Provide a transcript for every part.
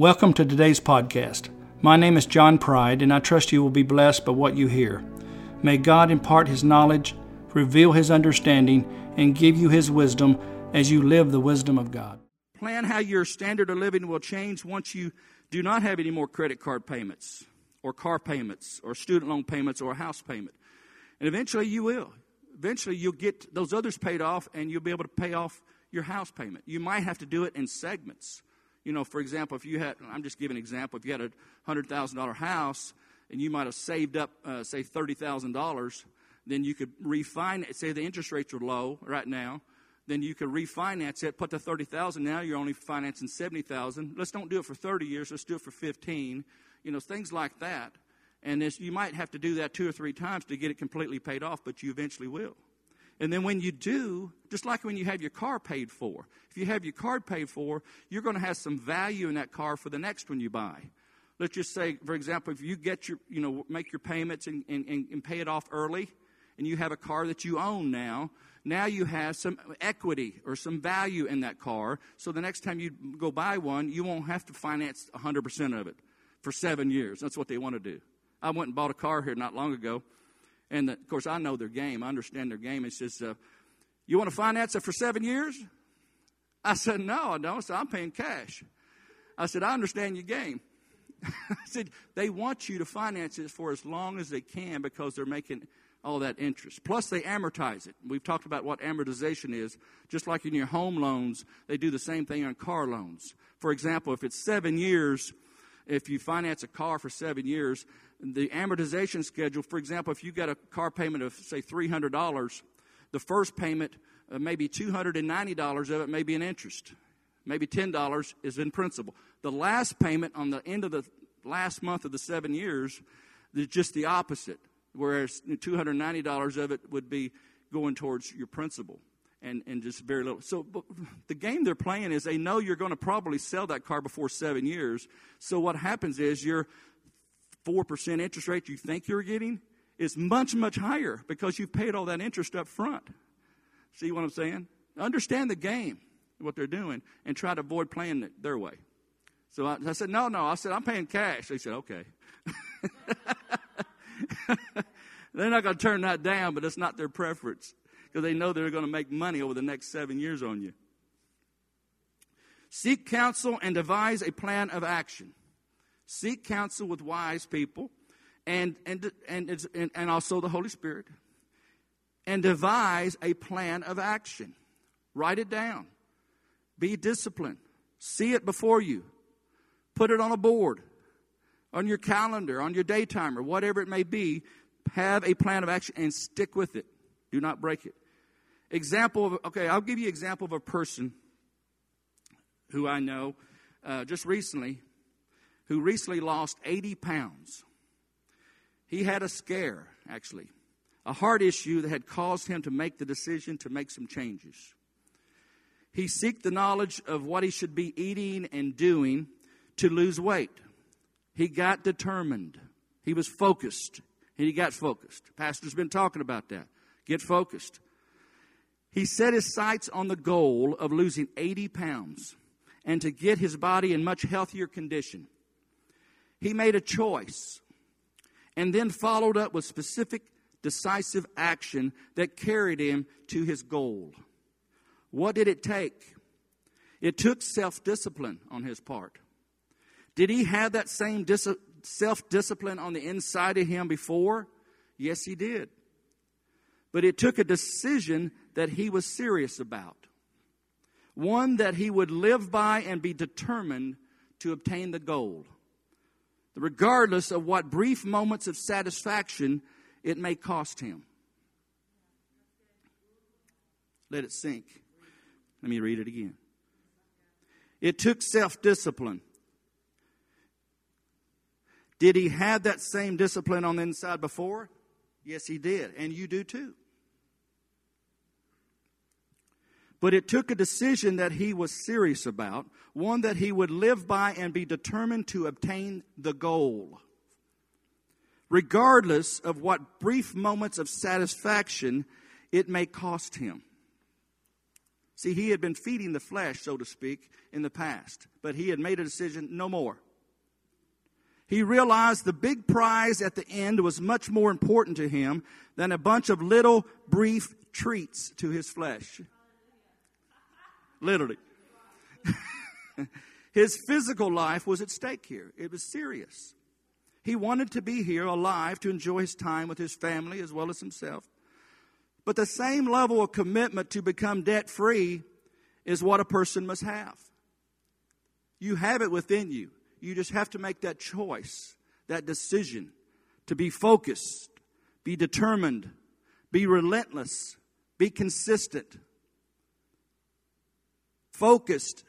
Welcome to today's podcast. My name is John Pride, and I trust you will be blessed by what you hear. May God impart His knowledge, reveal His understanding, and give you His wisdom as you live the wisdom of God. Plan how your standard of living will change once you do not have any more credit card payments, or car payments, or student loan payments, or a house payment. And eventually you will. Eventually you'll get those others paid off, and you'll be able to pay off your house payment. You might have to do it in segments. You know, for example, if you had, I'm just giving an example, if you had a $100,000 house and you might have saved up, uh, say, $30,000, then you could refinance, say the interest rates are low right now, then you could refinance it, put the 30,000 now you're only financing 70,000. Let's don't do it for 30 years, let's do it for 15. You know, things like that. And this, you might have to do that two or three times to get it completely paid off, but you eventually will. And then when you do, just like when you have your car paid for, if you have your car paid for, you're going to have some value in that car for the next one you buy. Let's just say, for example, if you get your, you know, make your payments and, and, and pay it off early, and you have a car that you own now, now you have some equity or some value in that car. So the next time you go buy one, you won't have to finance 100% of it for seven years. That's what they want to do. I went and bought a car here not long ago and the, of course, I know their game. I understand their game. It says, uh, You want to finance it for seven years? I said, No, I don't. So I'm paying cash. I said, I understand your game. I said, They want you to finance it for as long as they can because they're making all that interest. Plus, they amortize it. We've talked about what amortization is. Just like in your home loans, they do the same thing on car loans. For example, if it's seven years, if you finance a car for seven years, the amortization schedule, for example, if you got a car payment of, say, $300, the first payment, uh, maybe $290 of it may be in interest. Maybe $10 is in principal. The last payment on the end of the last month of the seven years is just the opposite, whereas $290 of it would be going towards your principal and, and just very little. So the game they're playing is they know you're going to probably sell that car before seven years. So what happens is your 4% interest rate you think you're getting is much, much higher because you've paid all that interest up front. See what I'm saying? Understand the game, what they're doing, and try to avoid playing it their way. So I, I said, no, no. I said, I'm paying cash. They said, okay. they're not going to turn that down, but it's not their preference because they know they're going to make money over the next seven years on you. Seek counsel and devise a plan of action. Seek counsel with wise people and, and, and, and, and also the Holy Spirit. And devise a plan of action. Write it down. Be disciplined. See it before you. Put it on a board, on your calendar, on your day timer, whatever it may be. Have a plan of action and stick with it. Do not break it. Example of, okay, I'll give you example of a person who I know uh, just recently who recently lost 80 pounds. He had a scare, actually, a heart issue that had caused him to make the decision to make some changes. He seeked the knowledge of what he should be eating and doing to lose weight. He got determined. He was focused. And he got focused. Pastor's been talking about that. Get focused. He set his sights on the goal of losing 80 pounds and to get his body in much healthier condition. He made a choice and then followed up with specific, decisive action that carried him to his goal. What did it take? It took self discipline on his part. Did he have that same dis- self discipline on the inside of him before? Yes, he did. But it took a decision that he was serious about, one that he would live by and be determined to obtain the goal. Regardless of what brief moments of satisfaction it may cost him. Let it sink. Let me read it again. It took self discipline. Did he have that same discipline on the inside before? Yes, he did. And you do too. But it took a decision that he was serious about, one that he would live by and be determined to obtain the goal. Regardless of what brief moments of satisfaction it may cost him. See, he had been feeding the flesh, so to speak, in the past, but he had made a decision no more. He realized the big prize at the end was much more important to him than a bunch of little brief treats to his flesh. Literally. his physical life was at stake here. It was serious. He wanted to be here alive to enjoy his time with his family as well as himself. But the same level of commitment to become debt free is what a person must have. You have it within you. You just have to make that choice, that decision to be focused, be determined, be relentless, be consistent. Focused,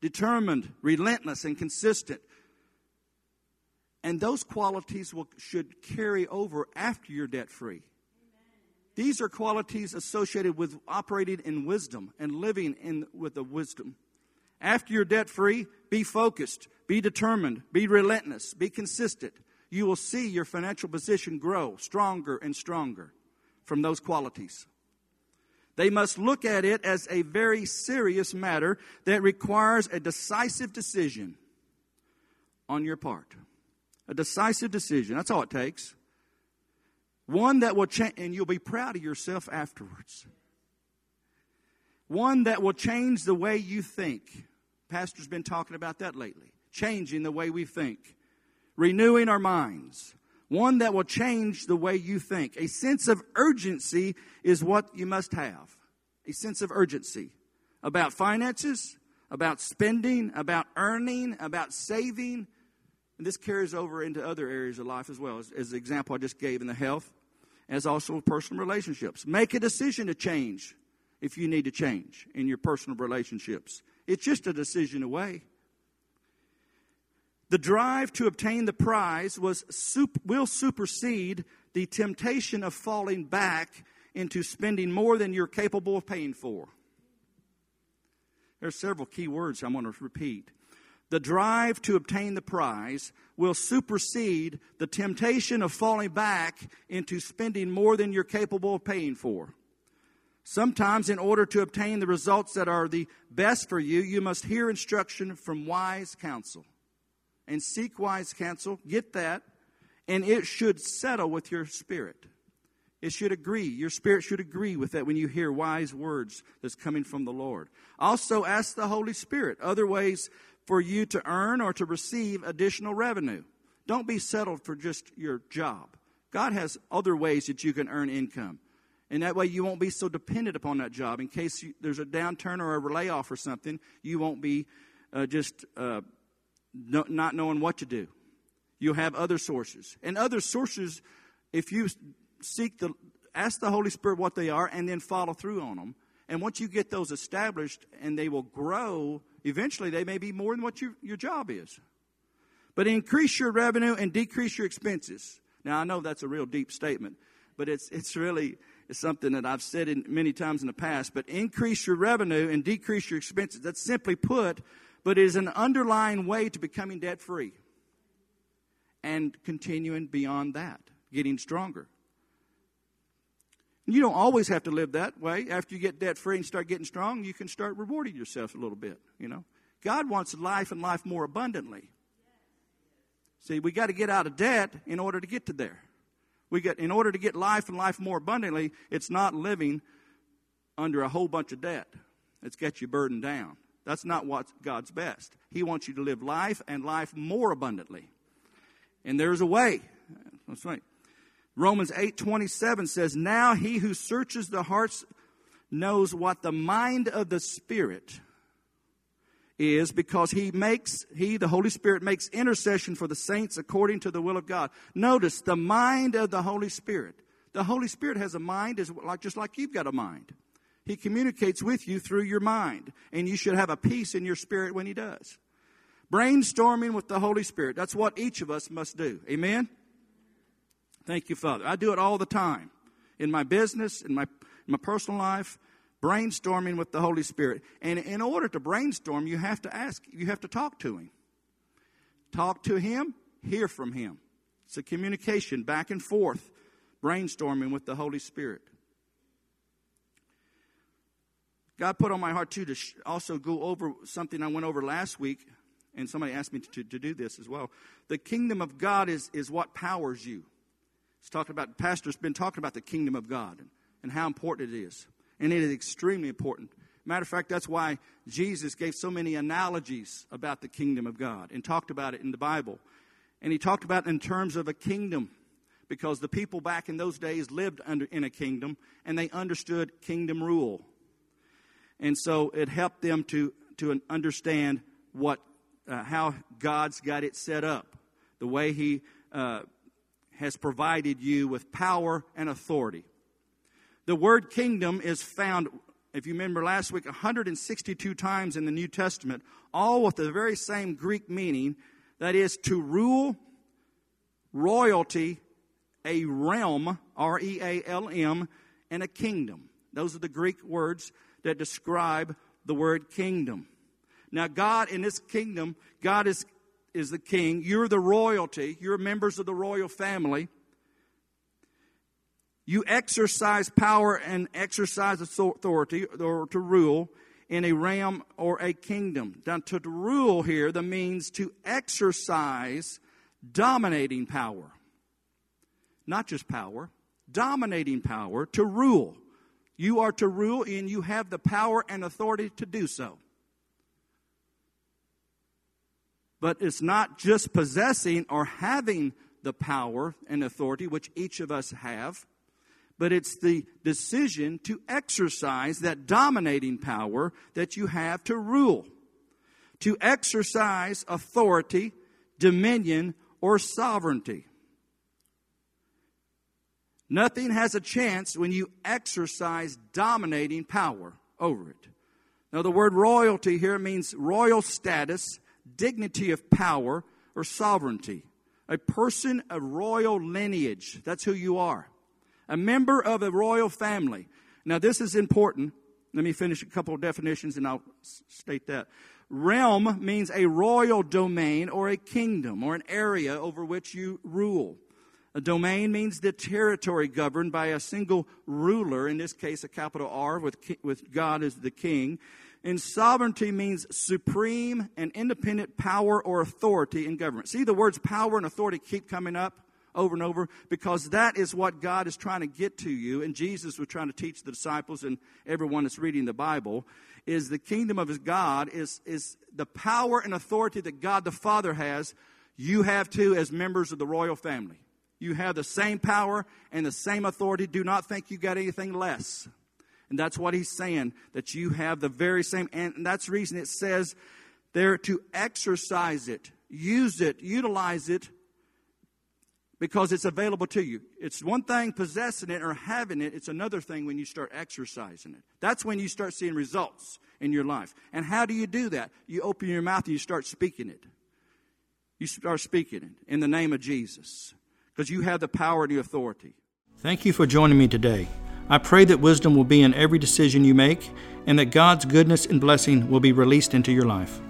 determined, relentless, and consistent. And those qualities will, should carry over after you're debt free. These are qualities associated with operating in wisdom and living in, with the wisdom. After you're debt free, be focused, be determined, be relentless, be consistent. You will see your financial position grow stronger and stronger from those qualities. They must look at it as a very serious matter that requires a decisive decision on your part. A decisive decision. That's all it takes. One that will change, and you'll be proud of yourself afterwards. One that will change the way you think. Pastor's been talking about that lately. Changing the way we think, renewing our minds. One that will change the way you think. A sense of urgency is what you must have. A sense of urgency about finances, about spending, about earning, about saving. And this carries over into other areas of life as well, as, as the example I just gave in the health, as also personal relationships. Make a decision to change if you need to change in your personal relationships. It's just a decision away. The drive to obtain the prize was will supersede the temptation of falling back into spending more than you're capable of paying for. There are several key words I'm going to repeat. The drive to obtain the prize will supersede the temptation of falling back into spending more than you're capable of paying for. Sometimes, in order to obtain the results that are the best for you, you must hear instruction from wise counsel. And seek wise counsel, get that, and it should settle with your spirit. It should agree. Your spirit should agree with that when you hear wise words that's coming from the Lord. Also, ask the Holy Spirit other ways for you to earn or to receive additional revenue. Don't be settled for just your job. God has other ways that you can earn income. And that way you won't be so dependent upon that job. In case you, there's a downturn or a layoff or something, you won't be uh, just uh, no, not knowing what to do. You'll have other sources. And other sources, if you seek the, ask the Holy Spirit what they are and then follow through on them. And once you get those established and they will grow, eventually they may be more than what you, your job is. But increase your revenue and decrease your expenses. Now, I know that's a real deep statement, but it's, it's really is something that I've said in many times in the past, but increase your revenue and decrease your expenses. That's simply put, but it is an underlying way to becoming debt free and continuing beyond that, getting stronger. You don't always have to live that way. After you get debt free and start getting strong, you can start rewarding yourself a little bit, you know. God wants life and life more abundantly. See, we got to get out of debt in order to get to there. We get, in order to get life and life more abundantly, it's not living under a whole bunch of debt. It's get you burdened down. That's not what God's best. He wants you to live life and life more abundantly. And there's a way. That's right. Romans 8:27 says, "Now he who searches the hearts knows what the mind of the spirit is because he makes, he, the Holy Spirit, makes intercession for the saints according to the will of God. Notice the mind of the Holy Spirit. The Holy Spirit has a mind is like, just like you've got a mind. He communicates with you through your mind, and you should have a peace in your spirit when he does. Brainstorming with the Holy Spirit. That's what each of us must do. Amen? Thank you, Father. I do it all the time in my business, in my, in my personal life brainstorming with the Holy Spirit. And in order to brainstorm, you have to ask, you have to talk to Him. Talk to Him, hear from Him. It's a communication back and forth, brainstorming with the Holy Spirit. God put on my heart too to sh- also go over something I went over last week, and somebody asked me to, to do this as well. The kingdom of God is, is what powers you. It's talking about, pastor's been talking about the kingdom of God and, and how important it is. And it is extremely important. Matter of fact, that's why Jesus gave so many analogies about the kingdom of God and talked about it in the Bible. And he talked about it in terms of a kingdom because the people back in those days lived under, in a kingdom and they understood kingdom rule. And so it helped them to, to understand what, uh, how God's got it set up, the way He uh, has provided you with power and authority. The word kingdom is found, if you remember last week, 162 times in the New Testament, all with the very same Greek meaning that is to rule, royalty, a realm, R E A L M, and a kingdom. Those are the Greek words that describe the word kingdom. Now, God in this kingdom, God is, is the king. You're the royalty. You're members of the royal family. You exercise power and exercise authority or to rule in a realm or a kingdom. Now, to rule here, the means to exercise dominating power. Not just power, dominating power to rule. You are to rule and you have the power and authority to do so. But it's not just possessing or having the power and authority, which each of us have, but it's the decision to exercise that dominating power that you have to rule, to exercise authority, dominion, or sovereignty. Nothing has a chance when you exercise dominating power over it. Now, the word royalty here means royal status, dignity of power, or sovereignty. A person of royal lineage. That's who you are. A member of a royal family. Now, this is important. Let me finish a couple of definitions and I'll state that. Realm means a royal domain or a kingdom or an area over which you rule. A domain means the territory governed by a single ruler, in this case, a capital R, with, with God as the king. And sovereignty means supreme and independent power or authority in government. See, the words power and authority keep coming up over and over because that is what God is trying to get to you. And Jesus was trying to teach the disciples and everyone that's reading the Bible is the kingdom of his God is, is the power and authority that God the Father has. You have too as members of the royal family. You have the same power and the same authority. Do not think you got anything less. And that's what he's saying, that you have the very same. And that's the reason it says there to exercise it, use it, utilize it, because it's available to you. It's one thing possessing it or having it, it's another thing when you start exercising it. That's when you start seeing results in your life. And how do you do that? You open your mouth and you start speaking it. You start speaking it in the name of Jesus because you have the power and the authority. Thank you for joining me today. I pray that wisdom will be in every decision you make and that God's goodness and blessing will be released into your life.